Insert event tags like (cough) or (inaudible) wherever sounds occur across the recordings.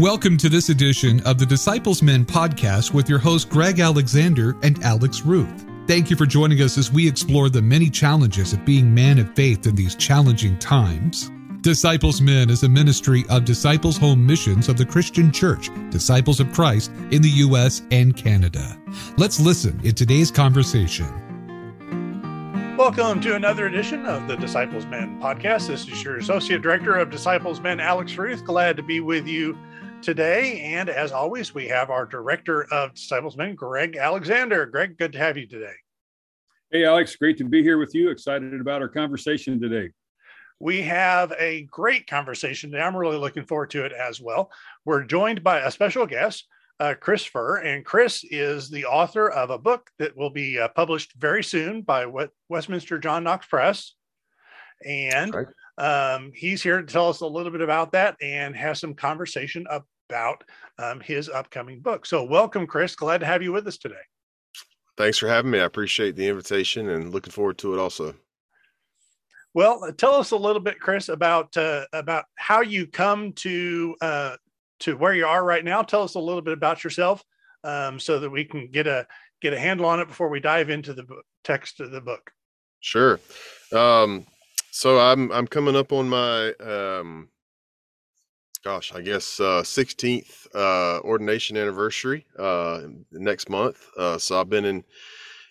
Welcome to this edition of the Disciples Men podcast with your host, Greg Alexander and Alex Ruth. Thank you for joining us as we explore the many challenges of being man of faith in these challenging times. Disciples Men is a ministry of Disciples Home Missions of the Christian Church, Disciples of Christ in the U.S. and Canada. Let's listen in today's conversation. Welcome to another edition of the Disciples Men podcast. This is your Associate Director of Disciples Men, Alex Ruth. Glad to be with you today. And as always, we have our Director of Disciples Men, Greg Alexander. Greg, good to have you today. Hey, Alex, great to be here with you. Excited about our conversation today. We have a great conversation today. I'm really looking forward to it as well. We're joined by a special guest, uh, Chris Furr, and Chris is the author of a book that will be uh, published very soon by Westminster John Knox Press. And right. um, he's here to tell us a little bit about that and have some conversation about um, his upcoming book. So, welcome, Chris. Glad to have you with us today. Thanks for having me. I appreciate the invitation and looking forward to it also. Well, uh, tell us a little bit, Chris, about uh, about how you come to uh, to where you are right now. Tell us a little bit about yourself, um, so that we can get a get a handle on it before we dive into the text of the book. Sure. Um, so I'm I'm coming up on my um, gosh, I guess uh, 16th uh, ordination anniversary uh, next month. Uh, so I've been in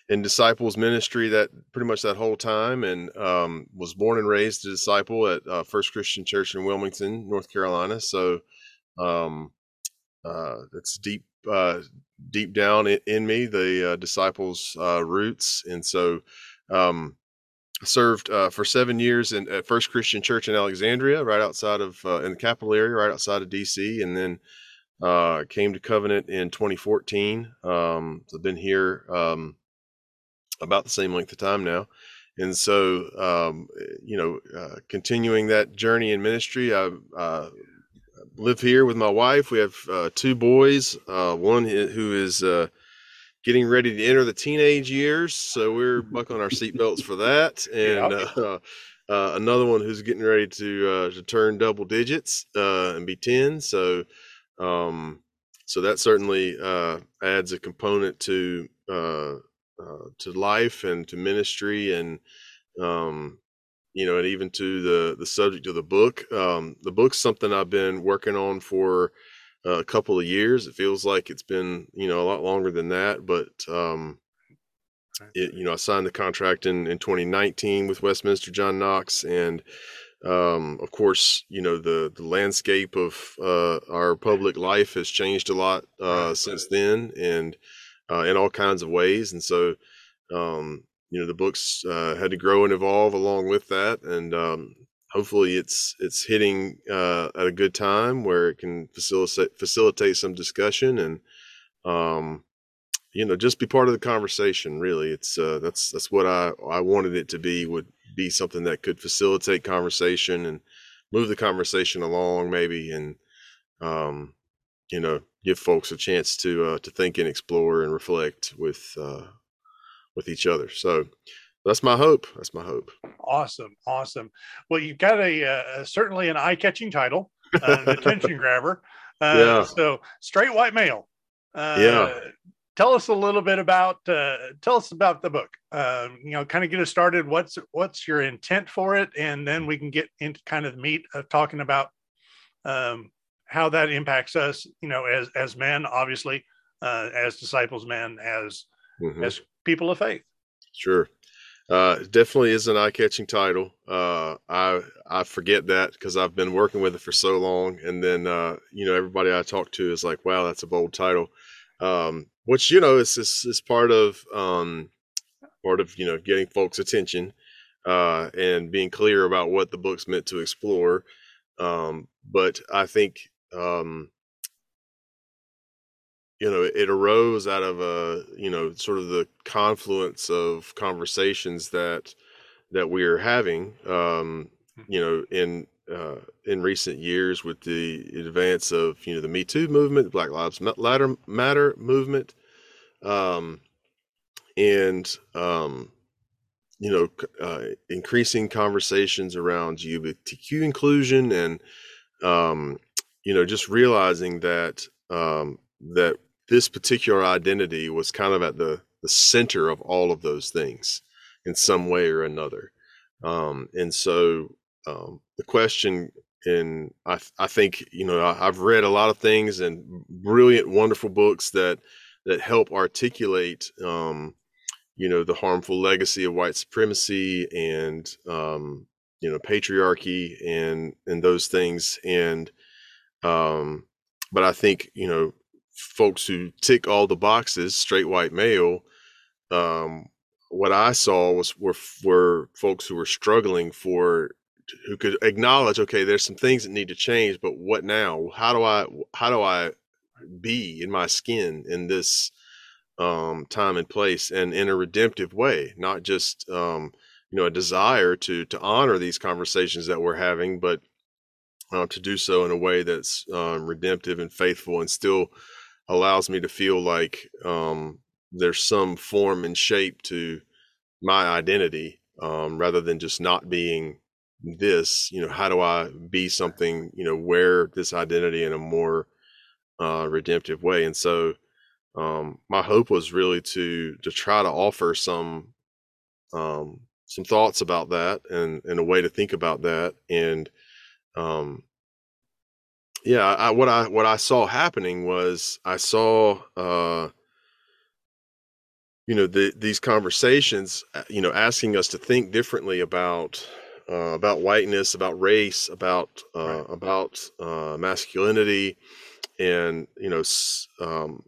in disciples ministry that pretty much that whole time and um, was born and raised a disciple at uh, first christian church in wilmington north carolina so um, uh, that's deep deep down in, in me the disciples roots and so um, served uh, for seven years in, at first christian church in alexandria right outside of in the capital area right outside of dc and then came to covenant in 2014 um, so i've been here um, about the same length of time now. And so, um, you know, uh, continuing that journey in ministry, I uh, live here with my wife. We have uh, two boys, uh, one who is uh, getting ready to enter the teenage years. So we're (laughs) buckling our seatbelts for that. And uh, another one who's getting ready to, to turn double digits and be 10. So, um, so that certainly adds a component to uh, to life and to ministry and um, you know and even to the the subject of the book um, the book's something i've been working on for a couple of years it feels like it's been you know a lot longer than that but um, it, you know i signed the contract in, in 2019 with westminster john knox and um, of course, you know the the landscape of uh, our public life has changed a lot uh, since then, and uh, in all kinds of ways. And so, um, you know, the books uh, had to grow and evolve along with that. And um, hopefully, it's it's hitting uh, at a good time where it can facilitate facilitate some discussion and um, you know just be part of the conversation. Really, it's uh, that's that's what I I wanted it to be would be something that could facilitate conversation and move the conversation along maybe and um, you know give folks a chance to uh, to think and explore and reflect with uh, with each other. So that's my hope. That's my hope. Awesome, awesome. Well, you've got a, uh, certainly an eye catching title, uh, an attention (laughs) grabber. Uh, yeah. So straight white male. Uh, yeah. Tell us a little bit about uh, tell us about the book. Um, you know, kind of get us started. What's what's your intent for it, and then we can get into kind of the meat of talking about um, how that impacts us, you know, as as men, obviously, uh, as disciples, men, as mm-hmm. as people of faith. Sure, uh, definitely is an eye-catching title. Uh, I I forget that because I've been working with it for so long, and then uh, you know everybody I talk to is like, "Wow, that's a bold title," um, which you know is is, is part of um, part of you know getting folks' attention uh, and being clear about what the book's meant to explore. Um, but I think um, you know, it arose out of a, you know, sort of the confluence of conversations that that we are having, um, hmm. you know, in uh, in recent years with the advance of you know the Me Too movement, the Black Lives Matter Matter movement, um, and um, you know, uh, increasing conversations around LGBTQ inclusion and um, you know, just realizing that um, that this particular identity was kind of at the the center of all of those things in some way or another. Um, and so um, the question, and I, I think you know I, have read a lot of things and brilliant, wonderful books that that help articulate um, you know the harmful legacy of white supremacy and um, you know patriarchy and and those things and um, but I think you know folks who tick all the boxes, straight white male, um, what I saw was were were folks who were struggling for who could acknowledge, okay, there's some things that need to change, but what now? How do I how do I be in my skin in this um, time and place and in a redemptive way, not just um, you know a desire to to honor these conversations that we're having, but uh, to do so in a way that's um, redemptive and faithful and still allows me to feel like um, there's some form and shape to my identity um, rather than just not being this you know how do i be something you know wear this identity in a more uh, redemptive way? And so um, my hope was really to to try to offer some um, some thoughts about that and and a way to think about that and um, yeah I, what i what i saw happening was i saw uh, you know the, these conversations uh, you know asking us to think differently about uh, about whiteness about race about uh, right. about uh, masculinity and you know um,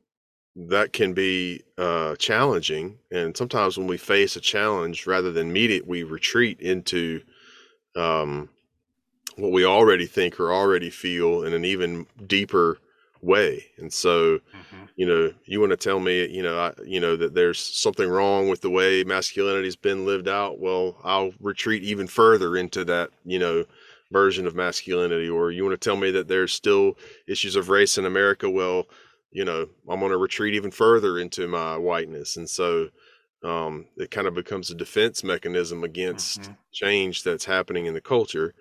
that can be uh, challenging and sometimes when we face a challenge rather than meet it we retreat into um, what we already think or already feel in an even deeper way. And so mm-hmm. you know you want to tell me you know I, you know that there's something wrong with the way masculinity's been lived out? Well i'll retreat even further into that you know version of masculinity. Or you want to tell me that there's still issues of race in america? Well you know i'm going to retreat even further into my whiteness. And so um, it kind of becomes a defense mechanism against mm-hmm. change that's happening in the culture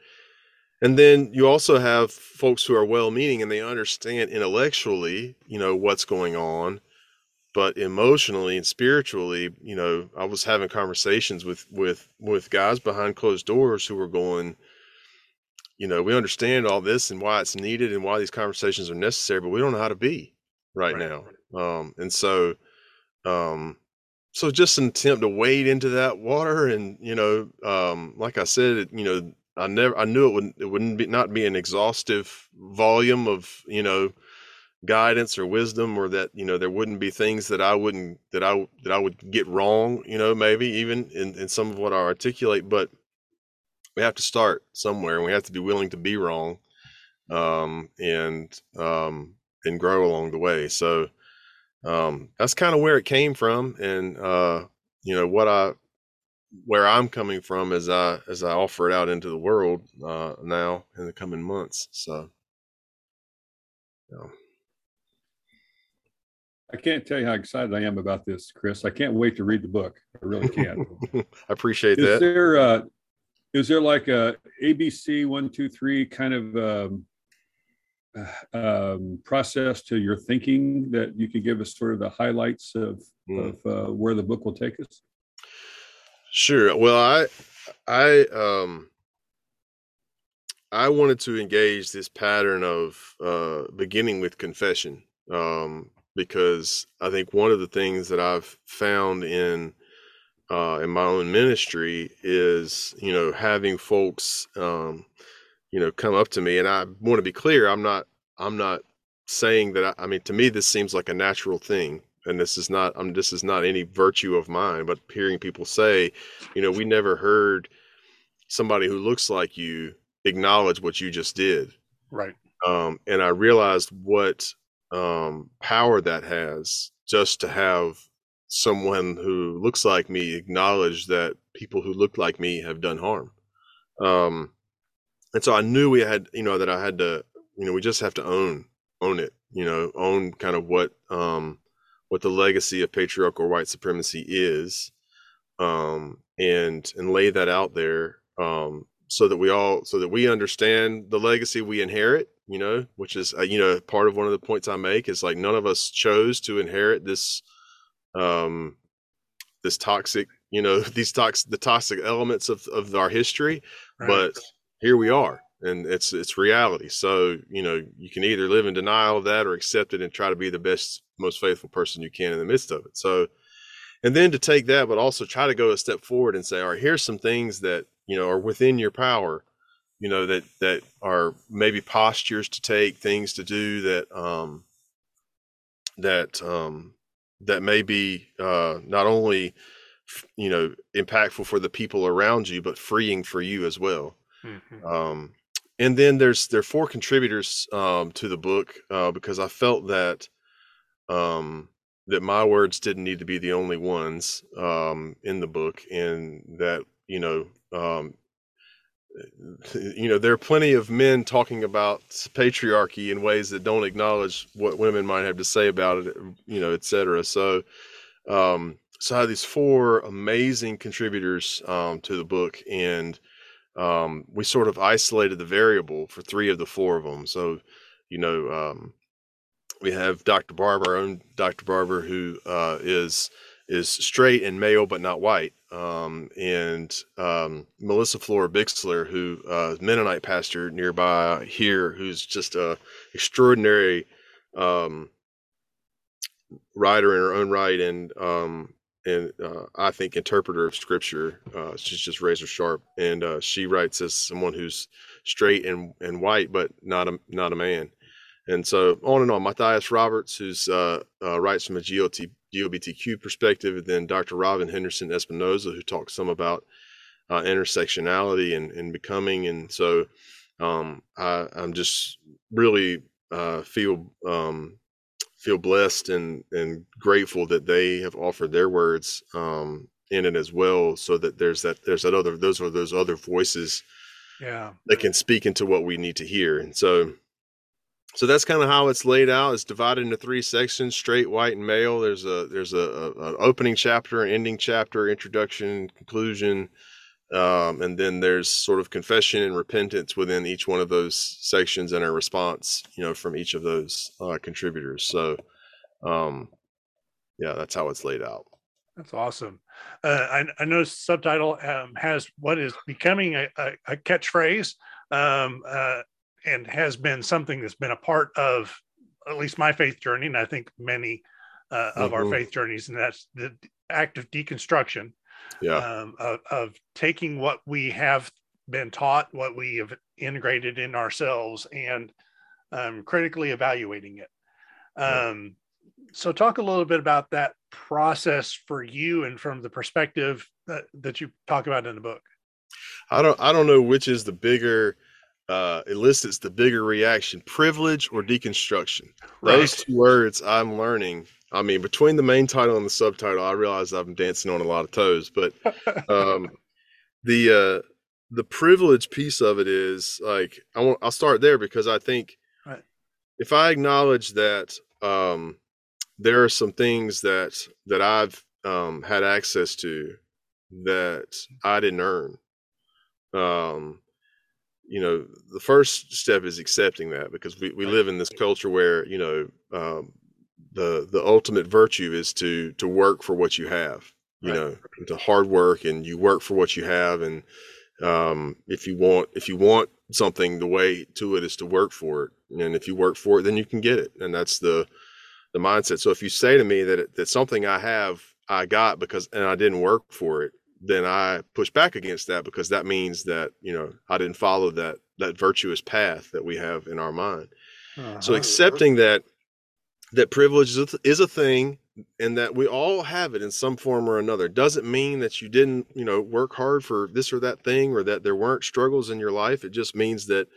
and then you also have folks who are well meaning and they understand intellectually, you know, what's going on, but emotionally and spiritually, you know, I was having conversations with with with guys behind closed doors who were going, you know, we understand all this and why it's needed and why these conversations are necessary, but we don't know how to be right, right. now. Um, and so um so just an attempt to wade into that water and you know um like i said you know I never I knew it wouldn't it wouldn't be not be an exhaustive volume of you know guidance or wisdom or that you know there wouldn't be things that I wouldn't that I that I would get wrong you know maybe even in, in some of what I articulate but we have to start somewhere and we have to be willing to be wrong um, and um, and grow along the way. So um, that's kind of where it came from and uh, you know what I where I'm coming from as I as I offer it out into the world uh, now in the coming months. So, yeah. I can't tell you how excited I am about this, Chris. I can't wait to read the book. I really can't. (laughs) I appreciate is that. There, uh, is there like a ABC one two three kind of um, uh, um, process to your thinking that you could give us sort of the highlights of, mm. of uh, where the book will take us? Sure. Well, I I um I wanted to engage this pattern of uh beginning with confession um because I think one of the things that I've found in uh in my own ministry is, you know, having folks um you know come up to me and I want to be clear, I'm not I'm not saying that I, I mean to me this seems like a natural thing and this is not I'm this is not any virtue of mine but hearing people say you know we never heard somebody who looks like you acknowledge what you just did. Right. Um, and i realized what um, power that has just to have someone who looks like me acknowledge that people who look like me have done harm. Um, and so i knew we had you know that i had to you know we just have to own own it you know own kind of what um what the legacy of patriarchal white supremacy is um, and and lay that out there um, so that we all so that we understand the legacy we inherit you know which is uh, you know part of one of the points i make is like none of us chose to inherit this um this toxic you know (laughs) these toxic the toxic elements of of our history right. but here we are and it's it's reality. So you know you can either live in denial of that or accept it and try to be the best most faithful person you can in the midst of it. So and then to take that but also try to go a step forward and say all right here's some things that you know are within your power you know that that are maybe postures to take things to do that um that um that may be uh not only you know impactful for the people around you but freeing for you as well. Mm-hmm. um and then there's there are four contributors um to the book uh because i felt that um that my words didn't need to be the only ones um in the book and that you know um (laughs) you know there are plenty of men talking about patriarchy in ways that don't acknowledge what women might have to say about it you know etc so um so i have these four amazing contributors um to the book and um we sort of isolated the variable for three of the four of them so you know um we have dr barber our own dr barber who uh is is straight and male but not white um, and um, Melissa Florer-Bixler, who uh, Mennonite pastor nearby here, who's just a extraordinary um, writer in her own right, and um, and uh, I think interpreter of scripture. Uh, she's just razor sharp, and uh, she writes as someone who's straight and, and white, but not a not a man. And so on and on. Matthias Roberts, who's uh, uh, writes from a GOT, GLBTQ perspective, and then Dr. Robyn Henderson-Espinoza, who talks some about uh, intersectionality and, and becoming. And so um, I, am just really feel um, feel blessed and and grateful that they have offered their words um, in it as well, so that there's that there's that other those are those other voices, yeah, that can speak into what we need to hear. And so so that's kind of how it's laid out. It's divided into three sections: straight, white, and male. There's a there's a, a an opening chapter, an ending chapter, introduction, conclusion, um, and then there's sort of confession and repentance within each one of those sections, and a response, you know, from each of those uh, contributors. So, um, yeah, that's how it's laid out. That's awesome. Uh, I, I know subtitle um, has what is becoming a, a, a catchphrase. Um, uh, and has been something that's been a part of at least my faith journey, and I think many uh, of mm-hmm. our faith journeys, and that's the act of deconstruction. Yeah. Um, of, of taking what we have been taught, what we have integrated in ourselves, and um, critically evaluating it. Um, so, talk a little bit about that process for you, and from the perspective that, that you talk about in the book. I don't. I don't know which is the bigger uh, elicits the bigger reaction privilege or deconstruction right. those two words i'm learning i mean between the main title and the subtitle i realize i'm dancing on a lot of toes but (laughs) um, the uh, the privilege piece of it is like i want i'll start there because i think right. if i acknowledge that um, there are some things that that i've um, had access to that i didn't earn um, you know the first step is accepting that because we, we live in this culture where you know um, the the ultimate virtue is to to work for what you have you right. know to hard work and you work for what you have and um, if you want if you want something the way to it is to work for it and if you work for it then you can get it and that's the the mindset so if you say to me that it, that something i have i got because and i didn't work for it then I push back against that because that means that you know I didn't follow that that virtuous path that we have in our mind. Uh-huh. So accepting that that privilege is a thing and that we all have it in some form or another doesn't mean that you didn't you know work hard for this or that thing or that there weren't struggles in your life. It just means that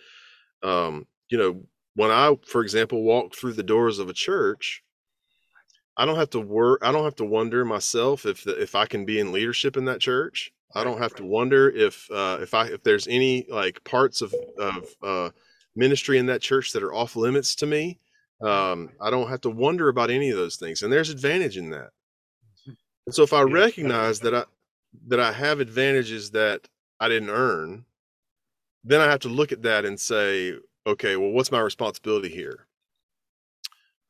um, you know when I, for example, walk through the doors of a church I don't have to work. I don't have to wonder myself if the, if I can be in leadership in that church. I don't have to wonder if uh, if I if there's any like parts of of uh, ministry in that church that are off limits to me. Um, I don't have to wonder about any of those things, and there's advantage in that. And so if I recognize that I that I have advantages that I didn't earn, then I have to look at that and say, okay, well, what's my responsibility here?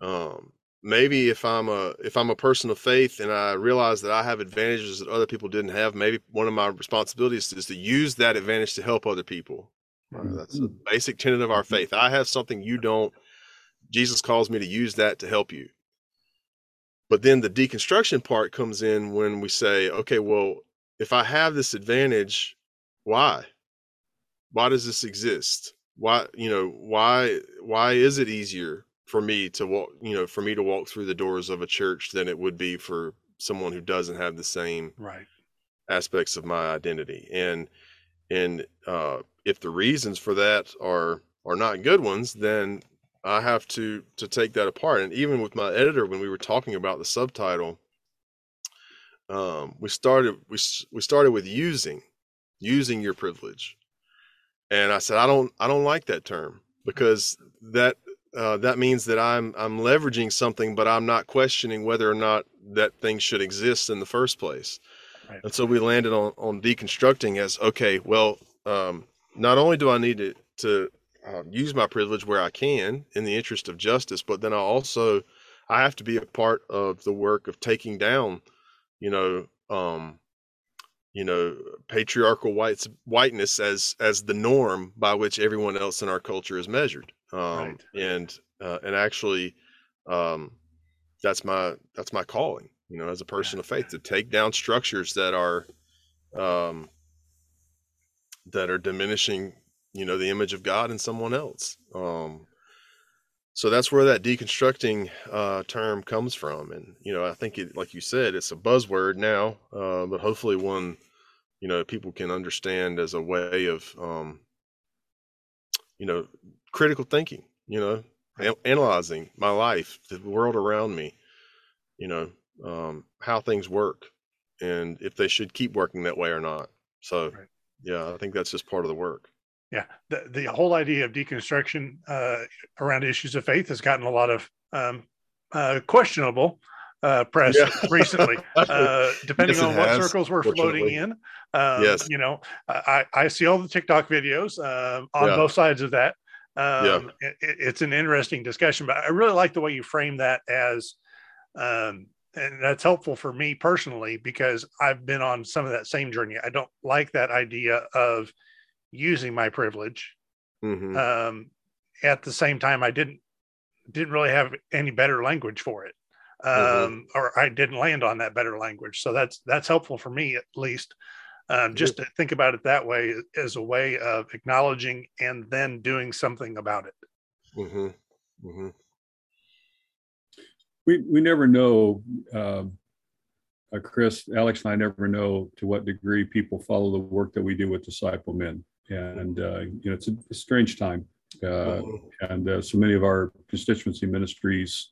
Um, maybe if I'm a if I'm a person of faith and I realize that I have advantages that other people didn't have, maybe one of my responsibilities is to use that advantage to help other people. That's a mm-hmm. basic tenet of our mm-hmm. faith. I have something you don't. Jesus calls me to use that to help you. But then the deconstruction part comes in when we say, okay, well, if I have this advantage, why? Why does this exist? Why, you know, why why is it easier for me to walk, you know, for me to walk through the doors of a church than it would be for someone who doesn't have the same right aspects of my identity. And and uh if the reasons for that are are not good ones, then I have to to take that apart. And even with my editor, when we were talking about the subtitle, um, we started we we started with using using your privilege, and I said I don't I don't like that term because that uh, that means that I'm I'm leveraging something, but I'm not questioning whether or not that thing should exist in the first place. Right. And so we landed on on deconstructing as okay, well, um, not only do I need to to uh, use my privilege where I can in the interest of justice, but then I also I have to be a part of the work of taking down, you know, um, you know, patriarchal whites whiteness as as the norm by which everyone else in our culture is measured. Um, right. And uh, and actually, um, that's my that's my calling. You know, as a person yeah. of faith, to take down structures that are um, that are diminishing you know the image of god in someone else. Um so that's where that deconstructing uh term comes from. And you know i think it like you said it's a buzzword now uh but hopefully one you know people can understand as a way of um you know critical thinking you know a- analyzing my life the world around me you know um how things work and if they should keep working that way or not. So right. yeah i think that's just part of the work yeah the, the whole idea of deconstruction uh, around issues of faith has gotten a lot of um, uh, questionable uh, press yeah. recently, (laughs) uh, depending yes, on what has, circles we're floating in. Um, yes. You know, I, I see all the TikTok videos uh, on yeah. both sides of that. Um, yeah. It, it's an interesting discussion, but I really like the way you frame that as, um, and that's helpful for me personally because I've been on some of that same journey. I don't like that idea of using my privilege. Mm-hmm. Um, at the same time, I didn't didn't really have any better language for it, mm-hmm. um, mm-hmm. or I didn't land on that better language. So that's that's helpful for me at least. Um, just to think about it that way as a way of acknowledging and then doing something about it. Mm-hmm. Mm-hmm. We we never know. Um, uh, Chris, Alex, and I never know to what degree people follow the work that we do with disciple men and uh, you know it's a, a strange time, uh, mm-hmm. and uh, so many of our constituency ministries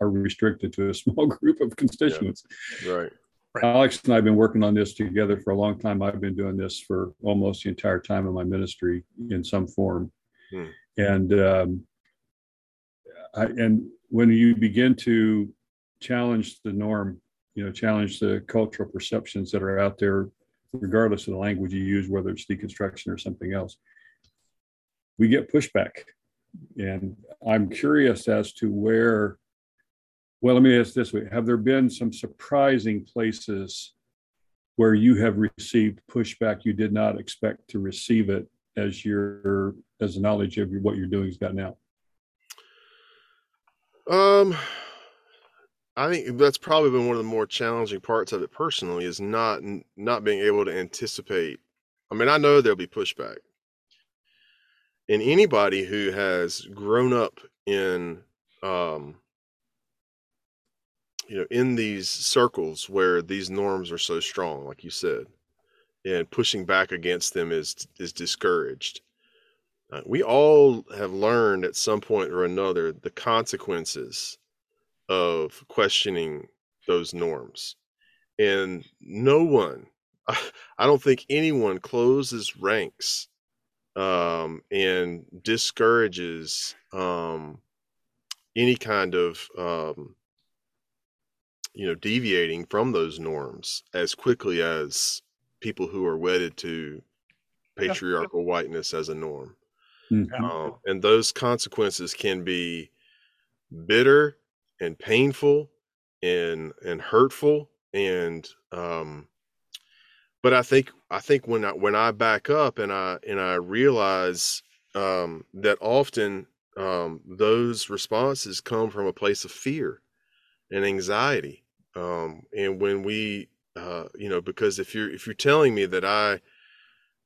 are restricted to a (laughs) small group of constituents. Yeah. Right. Right. Alex and I have been working on this together for a long time. I've been doing this for almost the entire time of my ministry in some form. Hmm. And um, I, and when you begin to challenge the norm, you know, challenge the cultural perceptions that are out there regardless of the language you use, whether it's deconstruction or something else, we get pushback. And I'm curious as to where, well, let me ask this way Have there been some surprising places where you have received pushback you did not expect to receive it as your as the knowledge of what you're doing has gotten out? Um, I think that's probably been one of the more challenging parts of it personally is not not being able to anticipate. I mean, I know there'll be pushback. And anybody who has grown up in um you know, in these circles where these norms are so strong, like you said, and pushing back against them is is discouraged. Uh, we all have learned at some point or another the consequences of questioning those norms. And no one, (laughs) I don't think anyone closes ranks um, and discourages um, any kind of, um, you know, deviating from those norms as quickly as people who are wedded to patriarchal yeah. whiteness as a norm. Mm-hmm. Um, and those consequences can be bitter and painful and and hurtful and um but I think I think when I when I back up and I and I realize um that often um those responses come from a place of fear and anxiety um and when we uh you know because if you're if you're telling me that I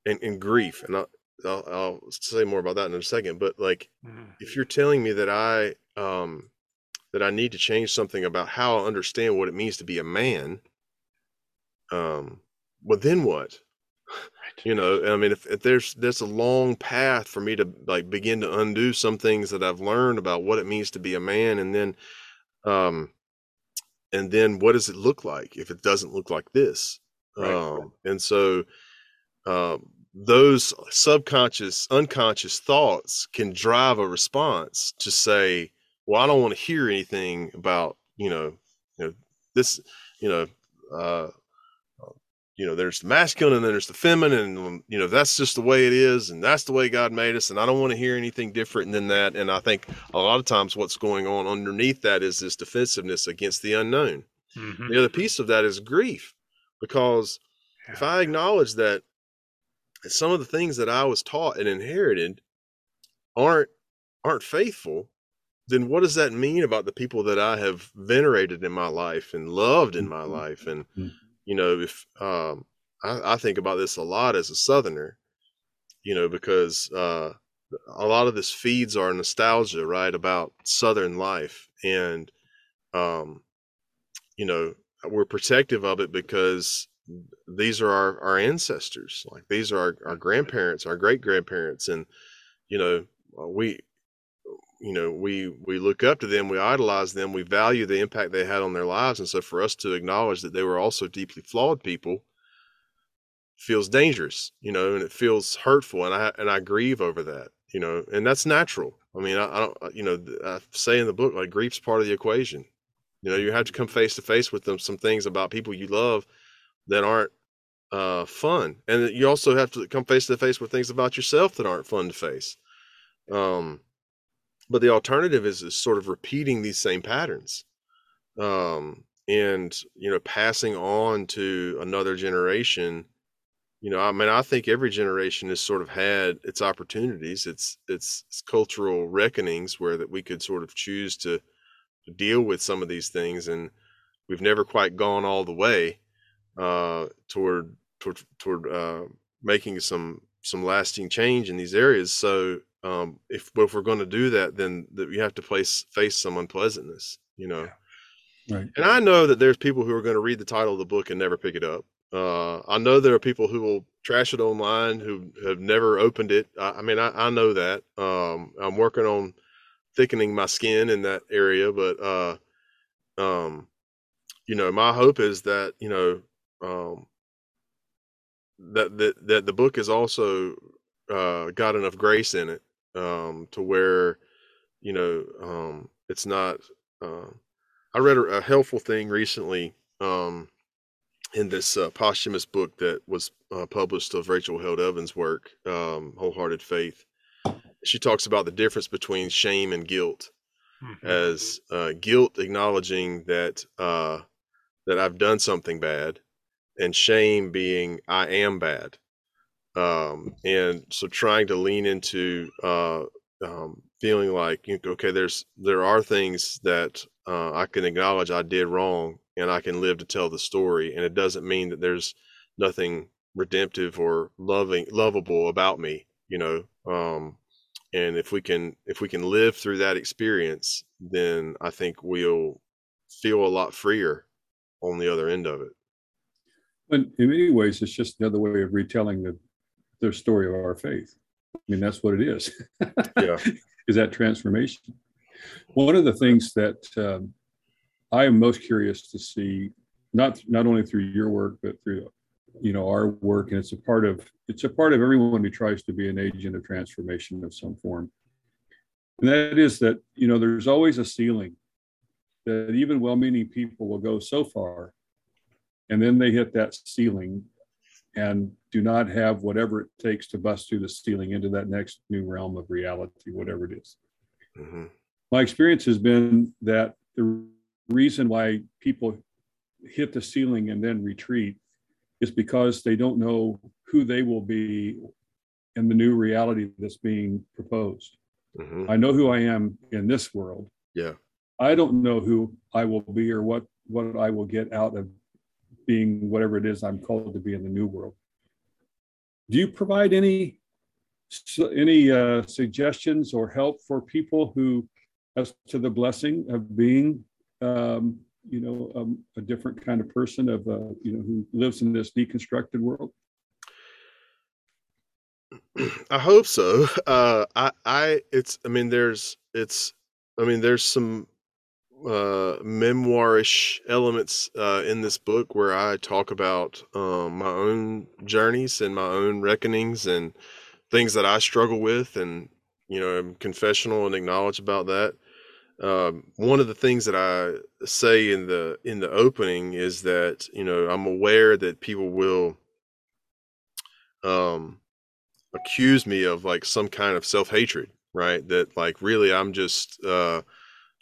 and, and grief and I'll, I'll, I'll say more about that in a second but like mm-hmm. if you're telling me that I um that I need to change something about how I understand what it means to be a man, um, well, then what? You know, I mean, if, if there's there's a long path for me to like begin to undo some things that I've learned about what it means to be a man, and then, um, and then what does it look like if it doesn't look like this? Right. Um, and so, um, those subconscious, unconscious thoughts can drive a response to say, well, I don't want to hear anything about, you know, you know, this, you know, uh, you know, there's the masculine and then there's the feminine, and you know, that's just the way it is, and that's the way God made us, and I don't want to hear anything different than that. And I think a lot of times what's going on underneath that is this defensiveness against the unknown. Mm-hmm. The other piece of that is grief, because yeah. if I acknowledge that some of the things that I was taught and inherited aren't aren't faithful, then what does that mean about the people that I have venerated in my life and loved in my mm-hmm. life? And mm-hmm. you know, if um, I, I, think about this a lot as a Southerner, you know, because uh, a lot of this feeds our nostalgia, right, about Southern life, and um, you know, we're protective of it because these are our, our ancestors like these are our, our grandparents our great grandparents and you know we you know we we look up to them we idolize them we value the impact they had on their lives and so for us to acknowledge that they were also deeply flawed people feels dangerous you know and it feels hurtful and i and i grieve over that you know and that's natural. I mean i, I don't you know i say in the book like grief's part of the equation. You know you have to come face to face with them some things about people you love that aren't uh fun and you also have to come face to face with things about yourself that aren't fun to face. Um but the alternative is, is sort of repeating these same patterns um, and you know passing on to another generation. You know i mean i think every generation has sort of had its opportunities its its, its cultural reckonings where that we could sort of choose to, deal with some of these things and we've never quite gone all the way uh, toward toward toward uh, making some some lasting change in these areas. So um, if if we're going to do that, then that we have to place face some unpleasantness, you know. Yeah. Right. And I know that there's people who are going to read the title of the book and never pick it up. Uh, I know there are people who will trash it online who have never opened it. I, I mean, I, I, know that. Um, I'm working on thickening my skin in that area, but uh, um, you know, my hope is that you know um, that that that the book is also uh, got enough grace in it um, to where you know um, it's not. Uh, I read a, a, helpful thing recently um, in this uh, posthumous book that was uh, published of Rachel Held Evans' work, um, Wholehearted Faith. She talks about the difference between shame and guilt, mm-hmm. as uh, guilt acknowledging that uh, that I've done something bad, and shame being I am bad um, and so trying to lean into uh, um, feeling like okay there's there are things that uh, i can acknowledge i did wrong and i can live to tell the story and it doesn't mean that there's nothing redemptive or loving lovable about me you know um, and if we can if we can live through that experience then i think we'll feel a lot freer on the other end of it. But in many ways it's just another way of retelling the the story of our faith. I mean, that's what it is. (laughs) yeah. is that transformation. One of the things that um, I am most curious to see, not not only through your work, but through you know our work, and it's a part of it's a part of everyone who tries to be an agent of transformation of some form. And that is that you know there's always a ceiling that even well-meaning people will go so far, and then they hit that ceiling and do not have whatever it takes to bust through the ceiling into that next new realm of reality, whatever it is. Mm-hmm. My experience has been that the reason why people hit the ceiling and then retreat is because they don't know who they will be in the new reality that's being proposed. Mm-hmm. I know who I am in this world. Yeah. I don't know who I will be or what what I will get out of being whatever it is I'm called to be in the new world. Do you provide any any uh, suggestions or help for people who, as to the blessing of being, um, you know, um, a different kind of person of uh, you know who lives in this deconstructed world? I hope so. Uh, I, I, it's, I mean, there's, it's, I mean, there's some uh, memoirish elements uh, in this book where I talk about um, my own journeys and my own reckonings and things that I struggle with, and you know, I'm confessional and acknowledge about that. Um, one of the things that I say in the in the opening is that you know I'm aware that people will um, accuse me of like some kind of self hatred, right? That like really I'm just uh,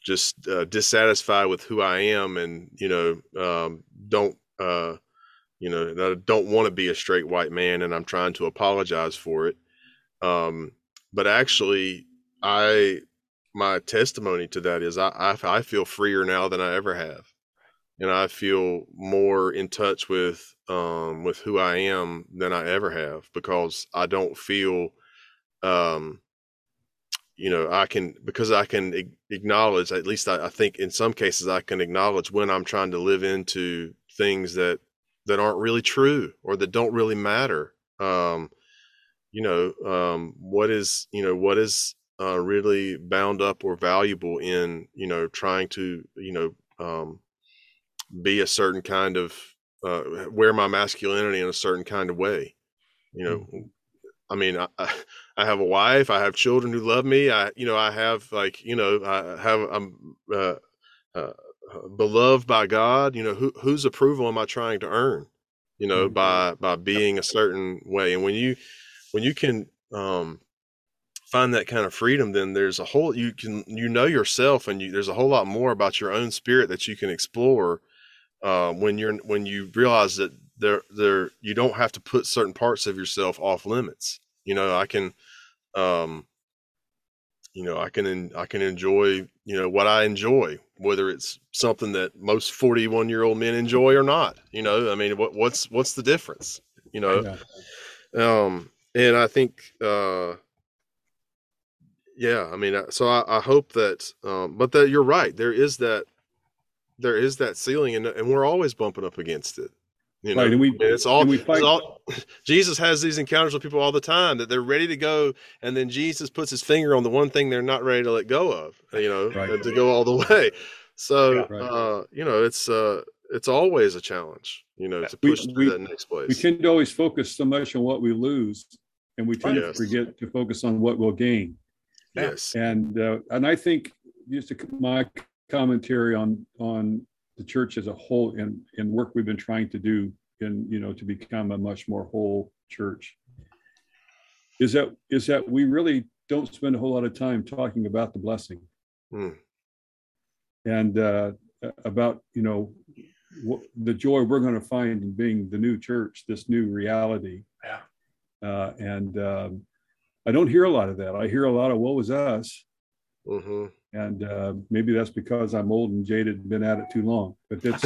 just uh, dissatisfied with who I am, and you know um, don't uh, you know don't want to be a straight white man, and I'm trying to apologize for it. Um, but actually, I my testimony to that is I, I I feel freer now than I ever have, and I feel more in touch with um, with who I am than I ever have because I don't feel um, you know i can because i can acknowledge at least I, I, think in some cases i can acknowledge when i'm trying to live into things that that aren't really true or that don't really matter um you know um what is you know what is uh really bound up or valuable in you know trying to you know um be a certain kind of uh wear my masculinity in a certain kind of way you know mm-hmm. I mean, I, I have a wife, I have children who love me. I, you know, I have like, you know, I have, I'm uh, uh, beloved by God. You know, who, whose approval am I trying to earn? You know, mm-hmm. by by being a certain way. And when you when you can um, find that kind of freedom, then there's a whole you can you know yourself, and you, there's a whole lot more about your own spirit that you can explore uh, when you're when you realize that there there you don't have to put certain parts of yourself off limits you know i can um you know i can i can enjoy you know what i enjoy whether it's something that most 41 year old men enjoy or not you know i mean what what's what's the difference you know? um and i think uh yeah i mean so i, I hope that um but that you're right there is that there is that ceiling and, and we're always bumping up against it you know, right, and we, it's all, we fight. It's all, Jesus has these encounters with people all the time that they're ready to go, and then Jesus puts his finger on the one thing they're not ready to let go of, you know, right. to go all the way. So, yeah, right. uh, you know, it's uh, it's always a challenge, you know, to push we, to that next place. We tend to always focus so much on what we lose, and we tend yes. to forget to focus on what we'll gain. Yes, and uh, and I think just a, my commentary on on the church as a whole and, and work we've been trying to do in you know to become a much more whole church. Is that is that we really don't spend a whole lot of time talking about the blessing. Hmm. and uh, about you know the joy we're going to find in being the new church this new reality. Yeah. Uh, and um, i don't hear a lot of that. I hear a lot of what was us. Mm-hmm. And uh, maybe that's because I'm old and jaded and been at it too long. But (laughs) that's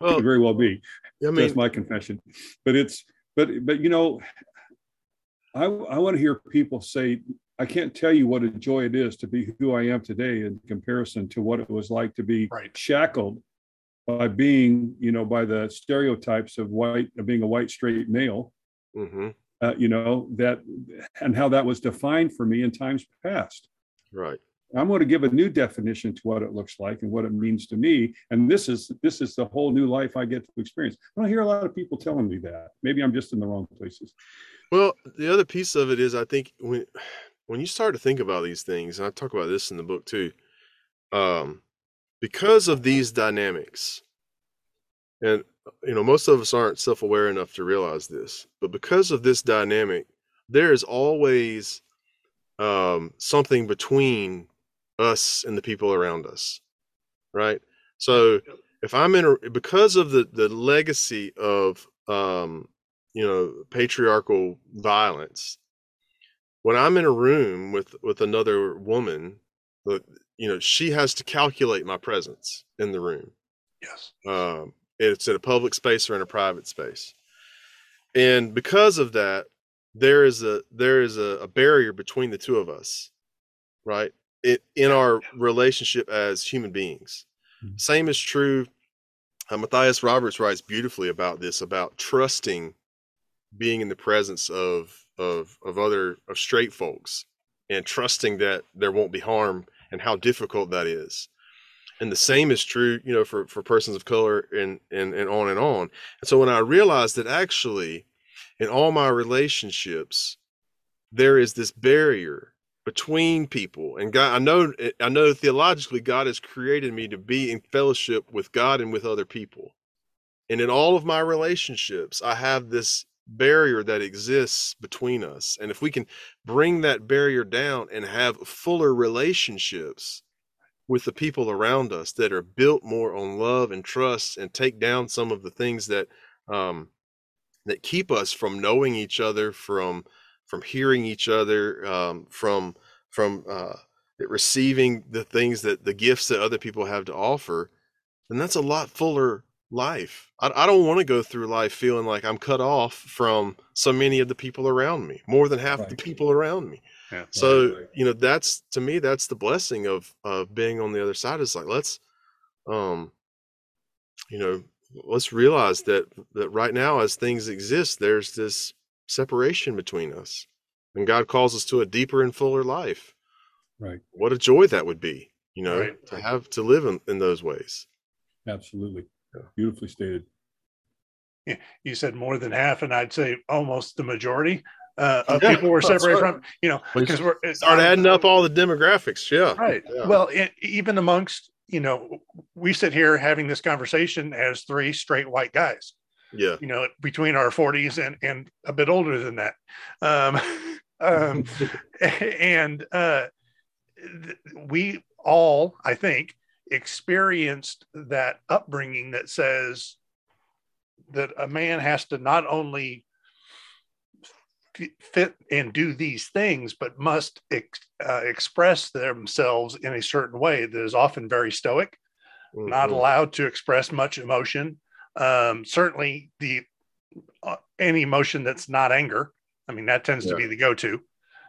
well, could very well be. I mean, that's my confession. But it's but but you know, I I want to hear people say, I can't tell you what a joy it is to be who I am today in comparison to what it was like to be right. shackled by being, you know, by the stereotypes of white of being a white straight male. Mm-hmm. Uh, you know that and how that was defined for me in times past Right. I'm going to give a new definition to what it looks like and what it means to me. And this is this is the whole new life I get to experience. I don't hear a lot of people telling me that. Maybe I'm just in the wrong places. Well, the other piece of it is I think when when you start to think about these things, and I talk about this in the book too, um, because of these dynamics, and you know, most of us aren't self aware enough to realize this, but because of this dynamic, there is always um, something between us and the people around us, right? So if I'm in a, because of the the legacy of um, you know patriarchal violence, when I'm in a room with with another woman, you know she has to calculate my presence in the room. Yes. Um, it's in a public space or in a private space, and because of that, there is a there is a, a barrier between the two of us, right? It in our relationship as human beings. Mm-hmm. Same is true. Uh, Matthias Roberts writes beautifully about this about trusting being in the presence of of of other of straight folks and trusting that there won't be harm and how difficult that is and the same is true you know for for persons of color and and and on and on and so when i realized that actually in all my relationships, there is this barrier between people and God. I know, I know theologically, God has created me to be in fellowship with God and with other people. And in all of my relationships, I have this barrier that exists between us. And if we can bring that barrier down and have fuller relationships with the people around us that are built more on love and trust and take down some of the things that um, that keep us from knowing each other, from from hearing each other, um, from from uh, receiving the things that the gifts that other people have to offer, and that's a lot fuller life. I, I don't want to go through life feeling like I'm cut off from so many of the people around me, more than half right. the people around me. Yeah, so right, right. you know that's to me that's the blessing of of being on the other side. Is like let's um you know let's realize that that right now as things exist there's this separation between us and god calls us to a deeper and fuller life. Right. What a joy that would be you know right. to have to live in, in those ways. Absolutely. Yeah. beautifully stated. Yeah, you said more than half and i'd say almost the majority uh, of yeah, people were separated from you know because we're start adding up all the demographics yeah. Right. Yeah. well it, even amongst you know, we sit here having this conversation as three straight white guys. Yeah. You know, between our 40s and and a bit older than that. Um, (laughs) um (laughs) and uh we all, I think, experienced that upbringing that says that a man has to not only fit and do these things, but must ex, uh, express themselves in a certain way that is often very stoic, mm-hmm. not allowed to express much emotion. Um, certainly, the uh, any emotion that's not anger. I mean, that tends yeah. to be the go-to.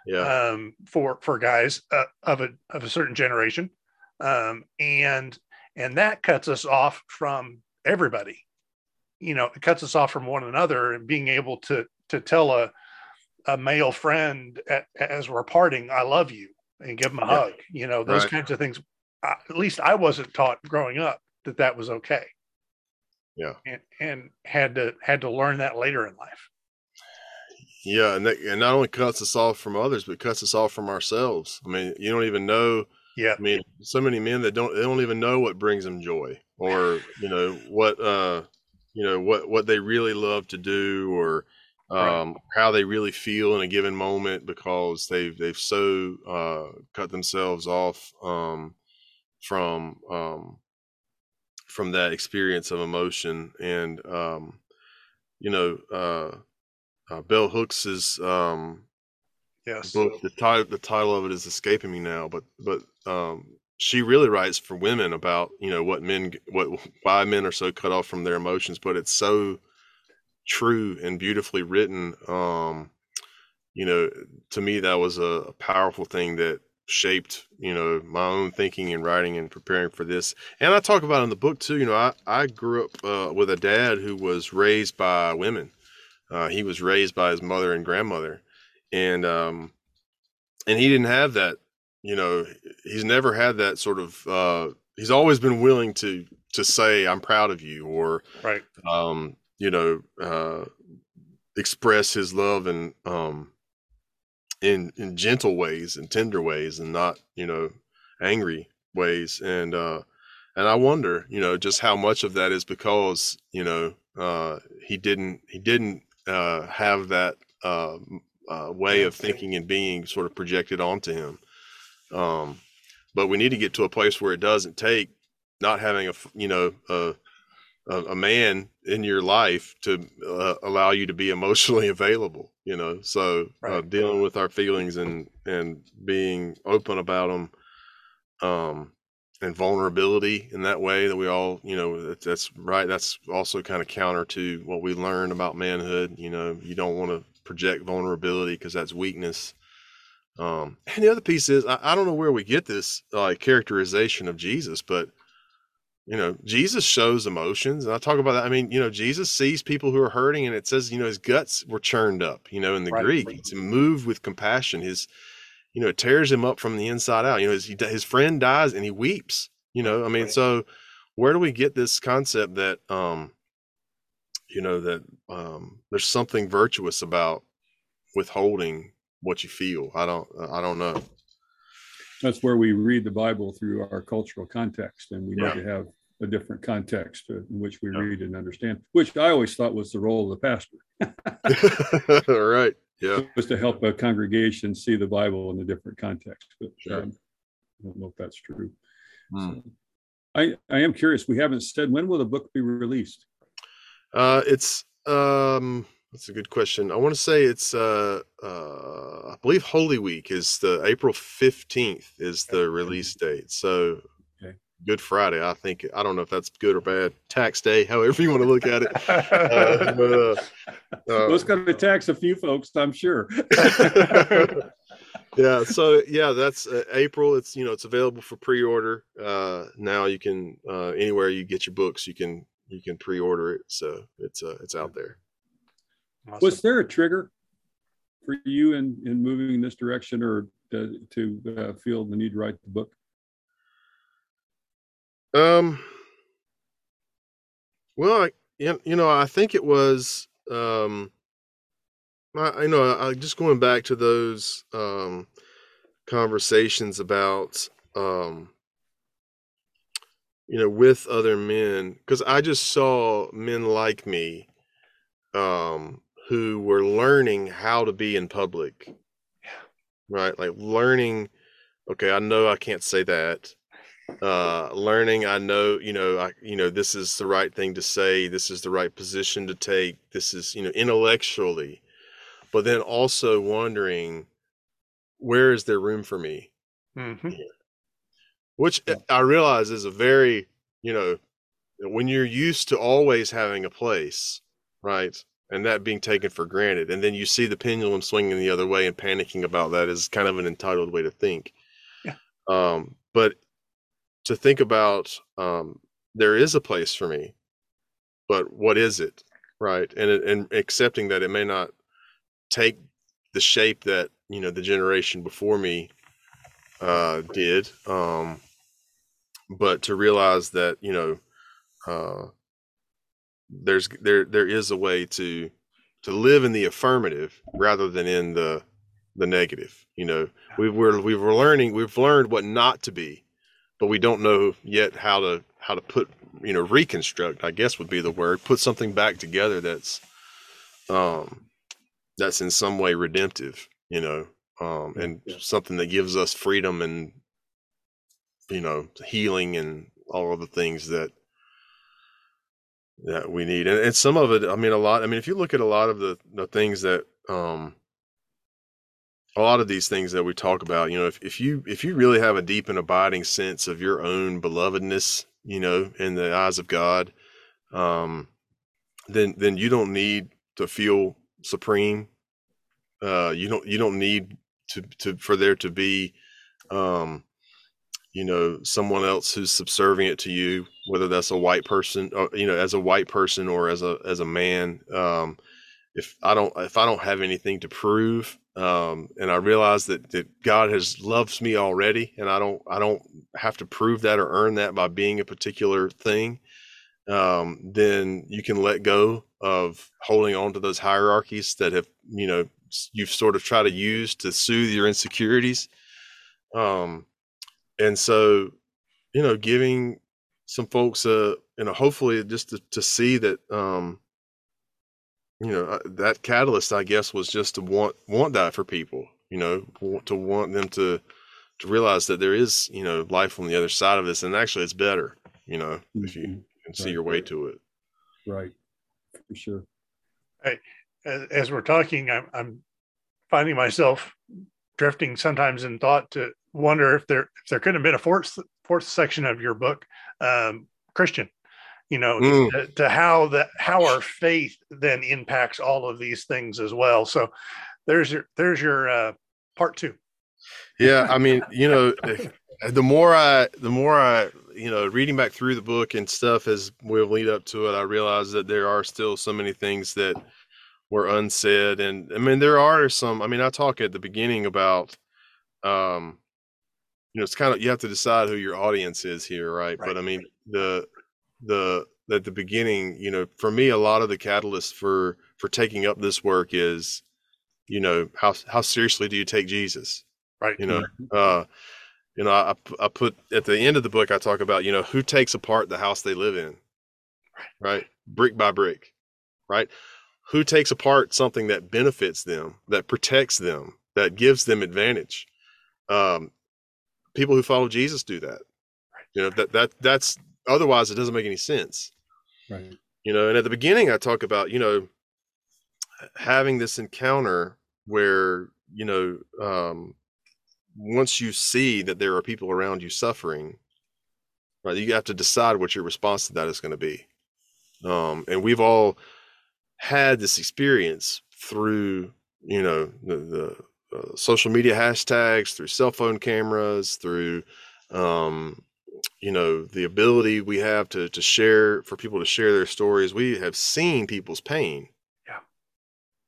Yeah. Um, for for guys uh, of a of a certain generation, um, and and that cuts us off from everybody. You know, it cuts us off from one another, and being able to to tell a a male friend at, as we're parting, I love you, and give him a yeah. hug. You know, those right. kinds of things. I, at least I wasn't taught growing up that that was okay. Yeah, and, and had to had to learn that later in life. Yeah, and that, and not only cuts us off from others, but cuts us off from ourselves. I mean, you don't even know. Yeah. I mean, so many men that don't they don't even know what brings them joy, or you know what uh, you know what what they really love to do, or um, right. how they really feel in a given moment because they've they've so uh, cut themselves off um, from um, from that experience of emotion and um, you know uh, uh, Bell Hooks's um, yes book the title the title of it is escaping me now but but um, she really writes for women about you know what men what why men are so cut off from their emotions but it's so true and beautifully written. Um, you know, to me, that was a, powerful thing that shaped, you know, my own thinking and writing and preparing for this. And I talk about in the book too. You know, I I grew up uh, with a dad who was raised by women. Uh, he was raised by his mother and grandmother, and um, and he didn't have that. You know, he's never had that sort of. Uh, he's always been willing to to say, "I'm proud of you," or right. Um, you know, uh, express his love and um, in in gentle ways and tender ways, and not you know angry ways. And uh, and I wonder, you know, just how much of that is because you know uh, he didn't he didn't uh, have that uh, uh, way of thinking and being sort of projected onto him. Um, but we need to get to a place where it doesn't take not having a you know a a, man in your life to uh, allow you to be emotionally (laughs) available you know? So uh, right. uh, dealing with our feelings and and being open about them um and vulnerability in that way that we all you know that's right that's also kind of counter to what we learned about manhood you know? You don't want to project vulnerability because that's weakness. Um and the other piece is I, I don't know where we get this like characterization of jesus but you know jesus shows emotions and i talk about that i mean you know jesus sees people who are hurting and it says you know his guts were churned up you know in the right. greek it's moved with compassion his you know it tears him up from the inside out you know his, his friend dies and he weeps you know i mean right. so where do we get this concept that um you know that um there's something virtuous about withholding what you feel i don't i don't know that's where we read the Bible through our cultural context, and we yeah. need to have a different context in which we yeah. read and understand, which I always thought was the role of the pastor. All (laughs) (laughs) right. Yeah. Was to help a congregation see the Bible in a different context. But sure. um, I don't know if that's true. Hmm. So, I, I am curious. We haven't said when will the book be released? Uh, it's um, that's a good question. I want to say it's uh, uh, I believe Holy Week is the April 15th is the release date. So okay. Good Friday. I think I don't know if that's good or bad. Tax day, however you want to look at it. uh, but, uh, (laughs) uh, it's going to tax a few folks, I'm sure. (laughs) yeah. So (laughs) yeah, that's uh, April. It's you know it's available for pre-order uh, now. You can uh, anywhere you get your books, you can you can pre-order it. So it's uh, it's out there. Awesome. Was there a trigger for you in in moving in this direction, or to, to uh, feel the need to write the book? Um. Well, I, you know, I think it was. Um, I, I know. I just going back to those um, conversations about um, you know, with other men, because I just saw men like me um, who were learning how to be in public. Yeah. Right? Like learning, okay, I know I can't say that. Uh learning, I know, you know, I you know, this is the right thing to say, this is the right position to take, this is, you know, intellectually. But then also wondering where is there room for me? Mm-hmm. Which yeah. I realize is a very, you know, when you're used to always having a place, right? And that being taken for granted. And then you see the pendulum swinging the other way and panicking about that is kind of an entitled way to think. Yeah. Um, but to think about um, there is a place for me, but what is it? Right. And, and accepting that it may not take the shape that, you know, the generation before me uh, did. Um, but to realize that, you know, uh, there's there there is a way to to live in the affirmative rather than in the the negative. You know, we were we were learning we've learned what not to be, but we don't know yet how to how to put you know reconstruct. I guess would be the word. Put something back together that's um that's in some way redemptive. You know, um, and yeah. something that gives us freedom and you know healing and all of the things that that we need. And, and some of it, I mean, a lot, I mean, if you look at a lot of the, the things that, um, a lot of these things that we talk about, you know, if, if you, if you really have a deep and abiding sense of your own belovedness, you know, in the eyes of God, um, then, then you don't need to feel supreme. Uh, you don't, you don't need to, to, for there to be, um, you know someone else who's subservient to you whether that's a white person or you know as a white person or as a as a man um if i don't if i don't have anything to prove um and i realize that that god has loves me already and i don't i don't have to prove that or earn that by being a particular thing um then you can let go of holding on to those hierarchies that have you know you've sort of tried to use to soothe your insecurities um and so you know giving some folks uh you know hopefully just to, to see that um you know, uh, that catalyst, I guess, was just to want want that for people. You know, to want them to to realize that there is, you know, life on the other side of this, and actually, it's better. You know, mm-hmm. if you mm-hmm. can see right. your way to it. Right, for sure. Hey, as we're talking, I'm, I'm finding myself drifting sometimes in thought to wonder if there if there could have been a fourth fourth section of your book, um, Christian. You know, mm. to, to, how that how our faith then impacts all of these things as well. So there's your there's your uh, part two. Yeah, I mean, you know, (laughs) the more I the more I you know reading back through the book and stuff as we lead up to it, I realize that there are still so many things that were unsaid and i mean there are some i mean i talk at the beginning about um you know it's kind of you have to decide who your audience is here right, right. but i mean the the at the beginning you know for me a lot of the catalyst for for taking up this work is you know how how seriously do you take jesus? Right. You know uh you know I, I put at the end of the book i talk about you know who takes apart the house they live in right? Brick by brick right? Who takes apart something that benefits them, that protects them, that gives them advantage. Um, people who follow Jesus do that. You know that that that's otherwise it doesn't make any sense. Right. You know, and at the beginning I talk about you know having this encounter where you know um, once you see that there are people around you suffering, right, you have to decide what your response to that is going to be. Um, and we've all had this experience through you know the, the uh, social media hashtags through cell phone cameras through um, you know the ability we have to to share for people to share their stories we have seen people's pain. Yeah.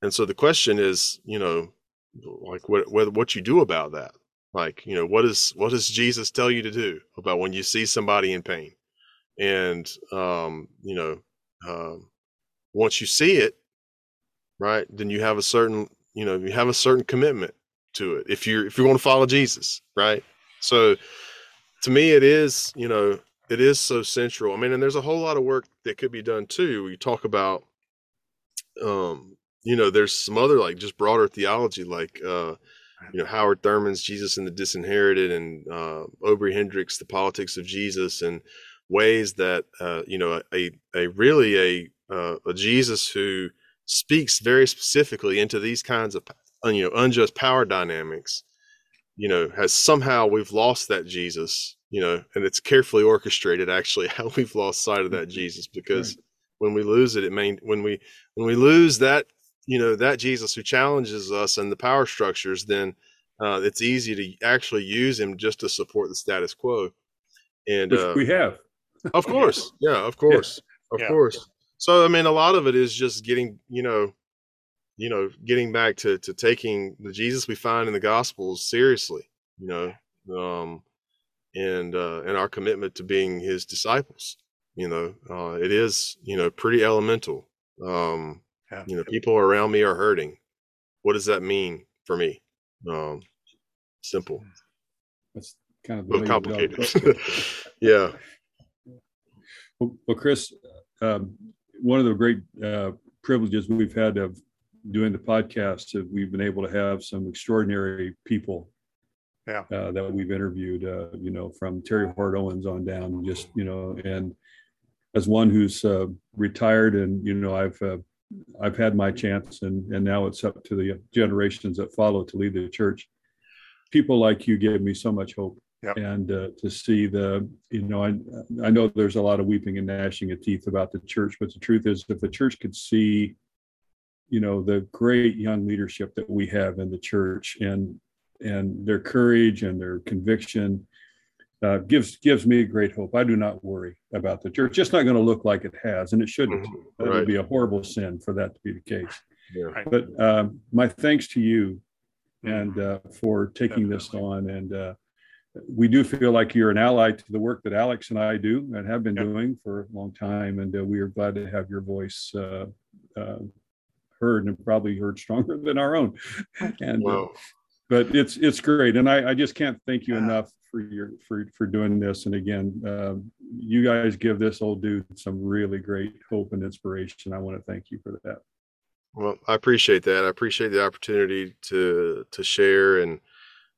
And so the question is you know like what what, what you do about that? Like you know what is what does jesus tell you to do about when you see somebody in pain? And um you know um once you see it, right, then you have a certain, you know, you have a certain commitment to it. If you're if you're going to follow Jesus, right? So to me it is, you know, it is so central. I mean, and there's a whole lot of work that could be done too. You talk about um, you know, there's some other like just broader theology like uh you know Howard Thurman's Jesus and the Disinherited and uh, Obery Hendricks The Politics of Jesus and ways that uh, you know a a really a uh, a Jesus who speaks very specifically into these kinds of you know unjust power dynamics you know has somehow we've lost that jesus you know and it's carefully orchestrated actually (laughs) how we've lost sight of that mm-hmm. jesus because right. when we lose it it may when we when we lose that you know that jesus who challenges us and the power structures then uh, it's easy to actually use him just to support the status quo and uh, we have of course yeah of course yeah. of yeah. course so I mean, a lot of it is just getting, you know, you know, getting back to to taking the Jesus we find in the Gospels seriously, you know, um, and uh, and our commitment to being His disciples. You know, uh, it is, you know, pretty elemental. Um, yeah. You know, people around me are hurting. What does that mean for me? Um, simple. That's kind of but complicated. (laughs) yeah. Well, well Chris, um, one of the great uh, privileges we've had of doing the podcast is we've been able to have some extraordinary people yeah. uh, that we've interviewed, uh, you know, from Terri Hord Owens on down, just, you know, and as one who's uh, retired and, you know, I've, uh, I've had my chance and, and now it's up to the generations that follow to lead the church. People like you give me so much hope Yep. and uh, to see the you know I, I know there's a lot of weeping and gnashing of teeth about the church but the truth is if the church could see you know the great young leadership that we have in the church and and their courage and their conviction uh, gives gives me great hope i do not worry about the church it's not going to look like it has and it shouldn't mm-hmm. right. it would be a horrible sin for that to be the case yeah. but um, my thanks to you and uh, for taking Definitely. this on and uh, we do feel like you're an ally to the work that Alex and I do and have been doing for a long time. And uh, we are glad to have your voice uh, uh, heard and probably heard stronger than our own. (laughs) And uh, but it's it's great, and I, I just can't thank you enough for your for for doing this. And again, um, you guys give this old dude some really great hope and inspiration. I want to thank you for that. Well, I appreciate that. I appreciate the opportunity to to share, and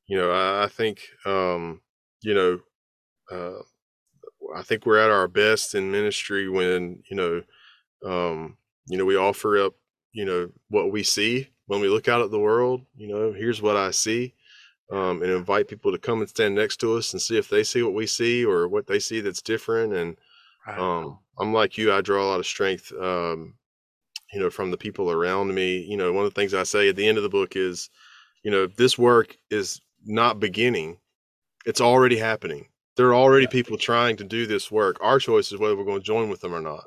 you know, I, I think um, you know, uh, I think we're at our best in ministry when you know, um, you know, we offer up you know what we see when we look out at the world. You know, here's what I see, um, and invite people to come and stand next to us and see if they see what we see or what they see that's different. And um, I'm like you, I draw a lot of strength, um, you know, from the people around me. You know, one of the things I say at the end of the book is, you know, this work is not beginning; it's already happening. There are already yeah. people trying to do this work. Our choice is whether we're going to join with them or not.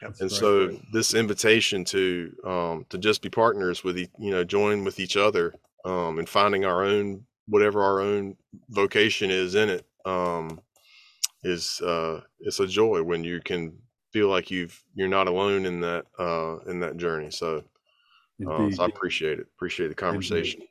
That's and right, so right. this invitation to um, to just be partners with you know join with each other um, and finding our own whatever our own vocation is in it um, is uh, it's a joy when you can feel like you've you're not alone in that uh, in that journey. So, uh, so I appreciate it. Appreciate the conversation. Indeed.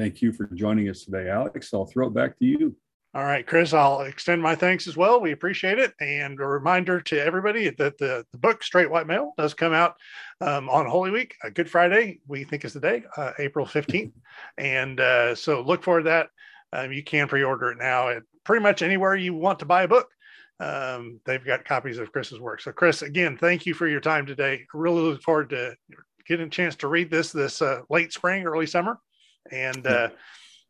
Thank you for joining us today, Alex. I'll throw it back to you. All right, Chris, I'll extend my thanks as well. We appreciate it. And a reminder to everybody that the, the book, Straight White Male, does come out um, on Holy Week, uh, Good Friday, we think is the day, uh, April 15th. And uh, so look forward to that. Um, you can pre order it now at pretty much anywhere you want to buy a book. Um, they've got copies of Chris's work. So, Chris, again, thank you for your time today. really look forward to getting a chance to read this this uh, late spring, early summer, and uh,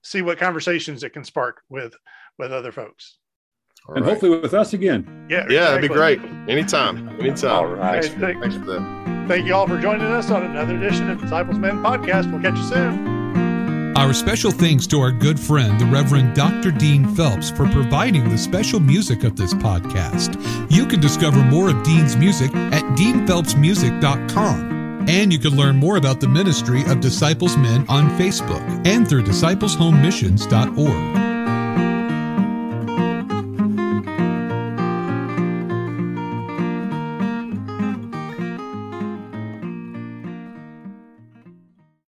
see what conversations it can spark with with other folks. All and right. hopefully with us again. Yeah, yeah, that'd be great. Anytime, anytime. All right. Thanks, thank, thanks for that. Thank you all for joining us on another edition of Disciples Men Podcast. We'll catch you soon. Our special thanks to our good friend, the Reverend Dr. Dean Phelps, for providing the special music of this podcast. You can discover more of Dean's music at deanphelpsmusic.com. And you can learn more about the ministry of Disciples Men on Facebook and through discipleshomemissions.org.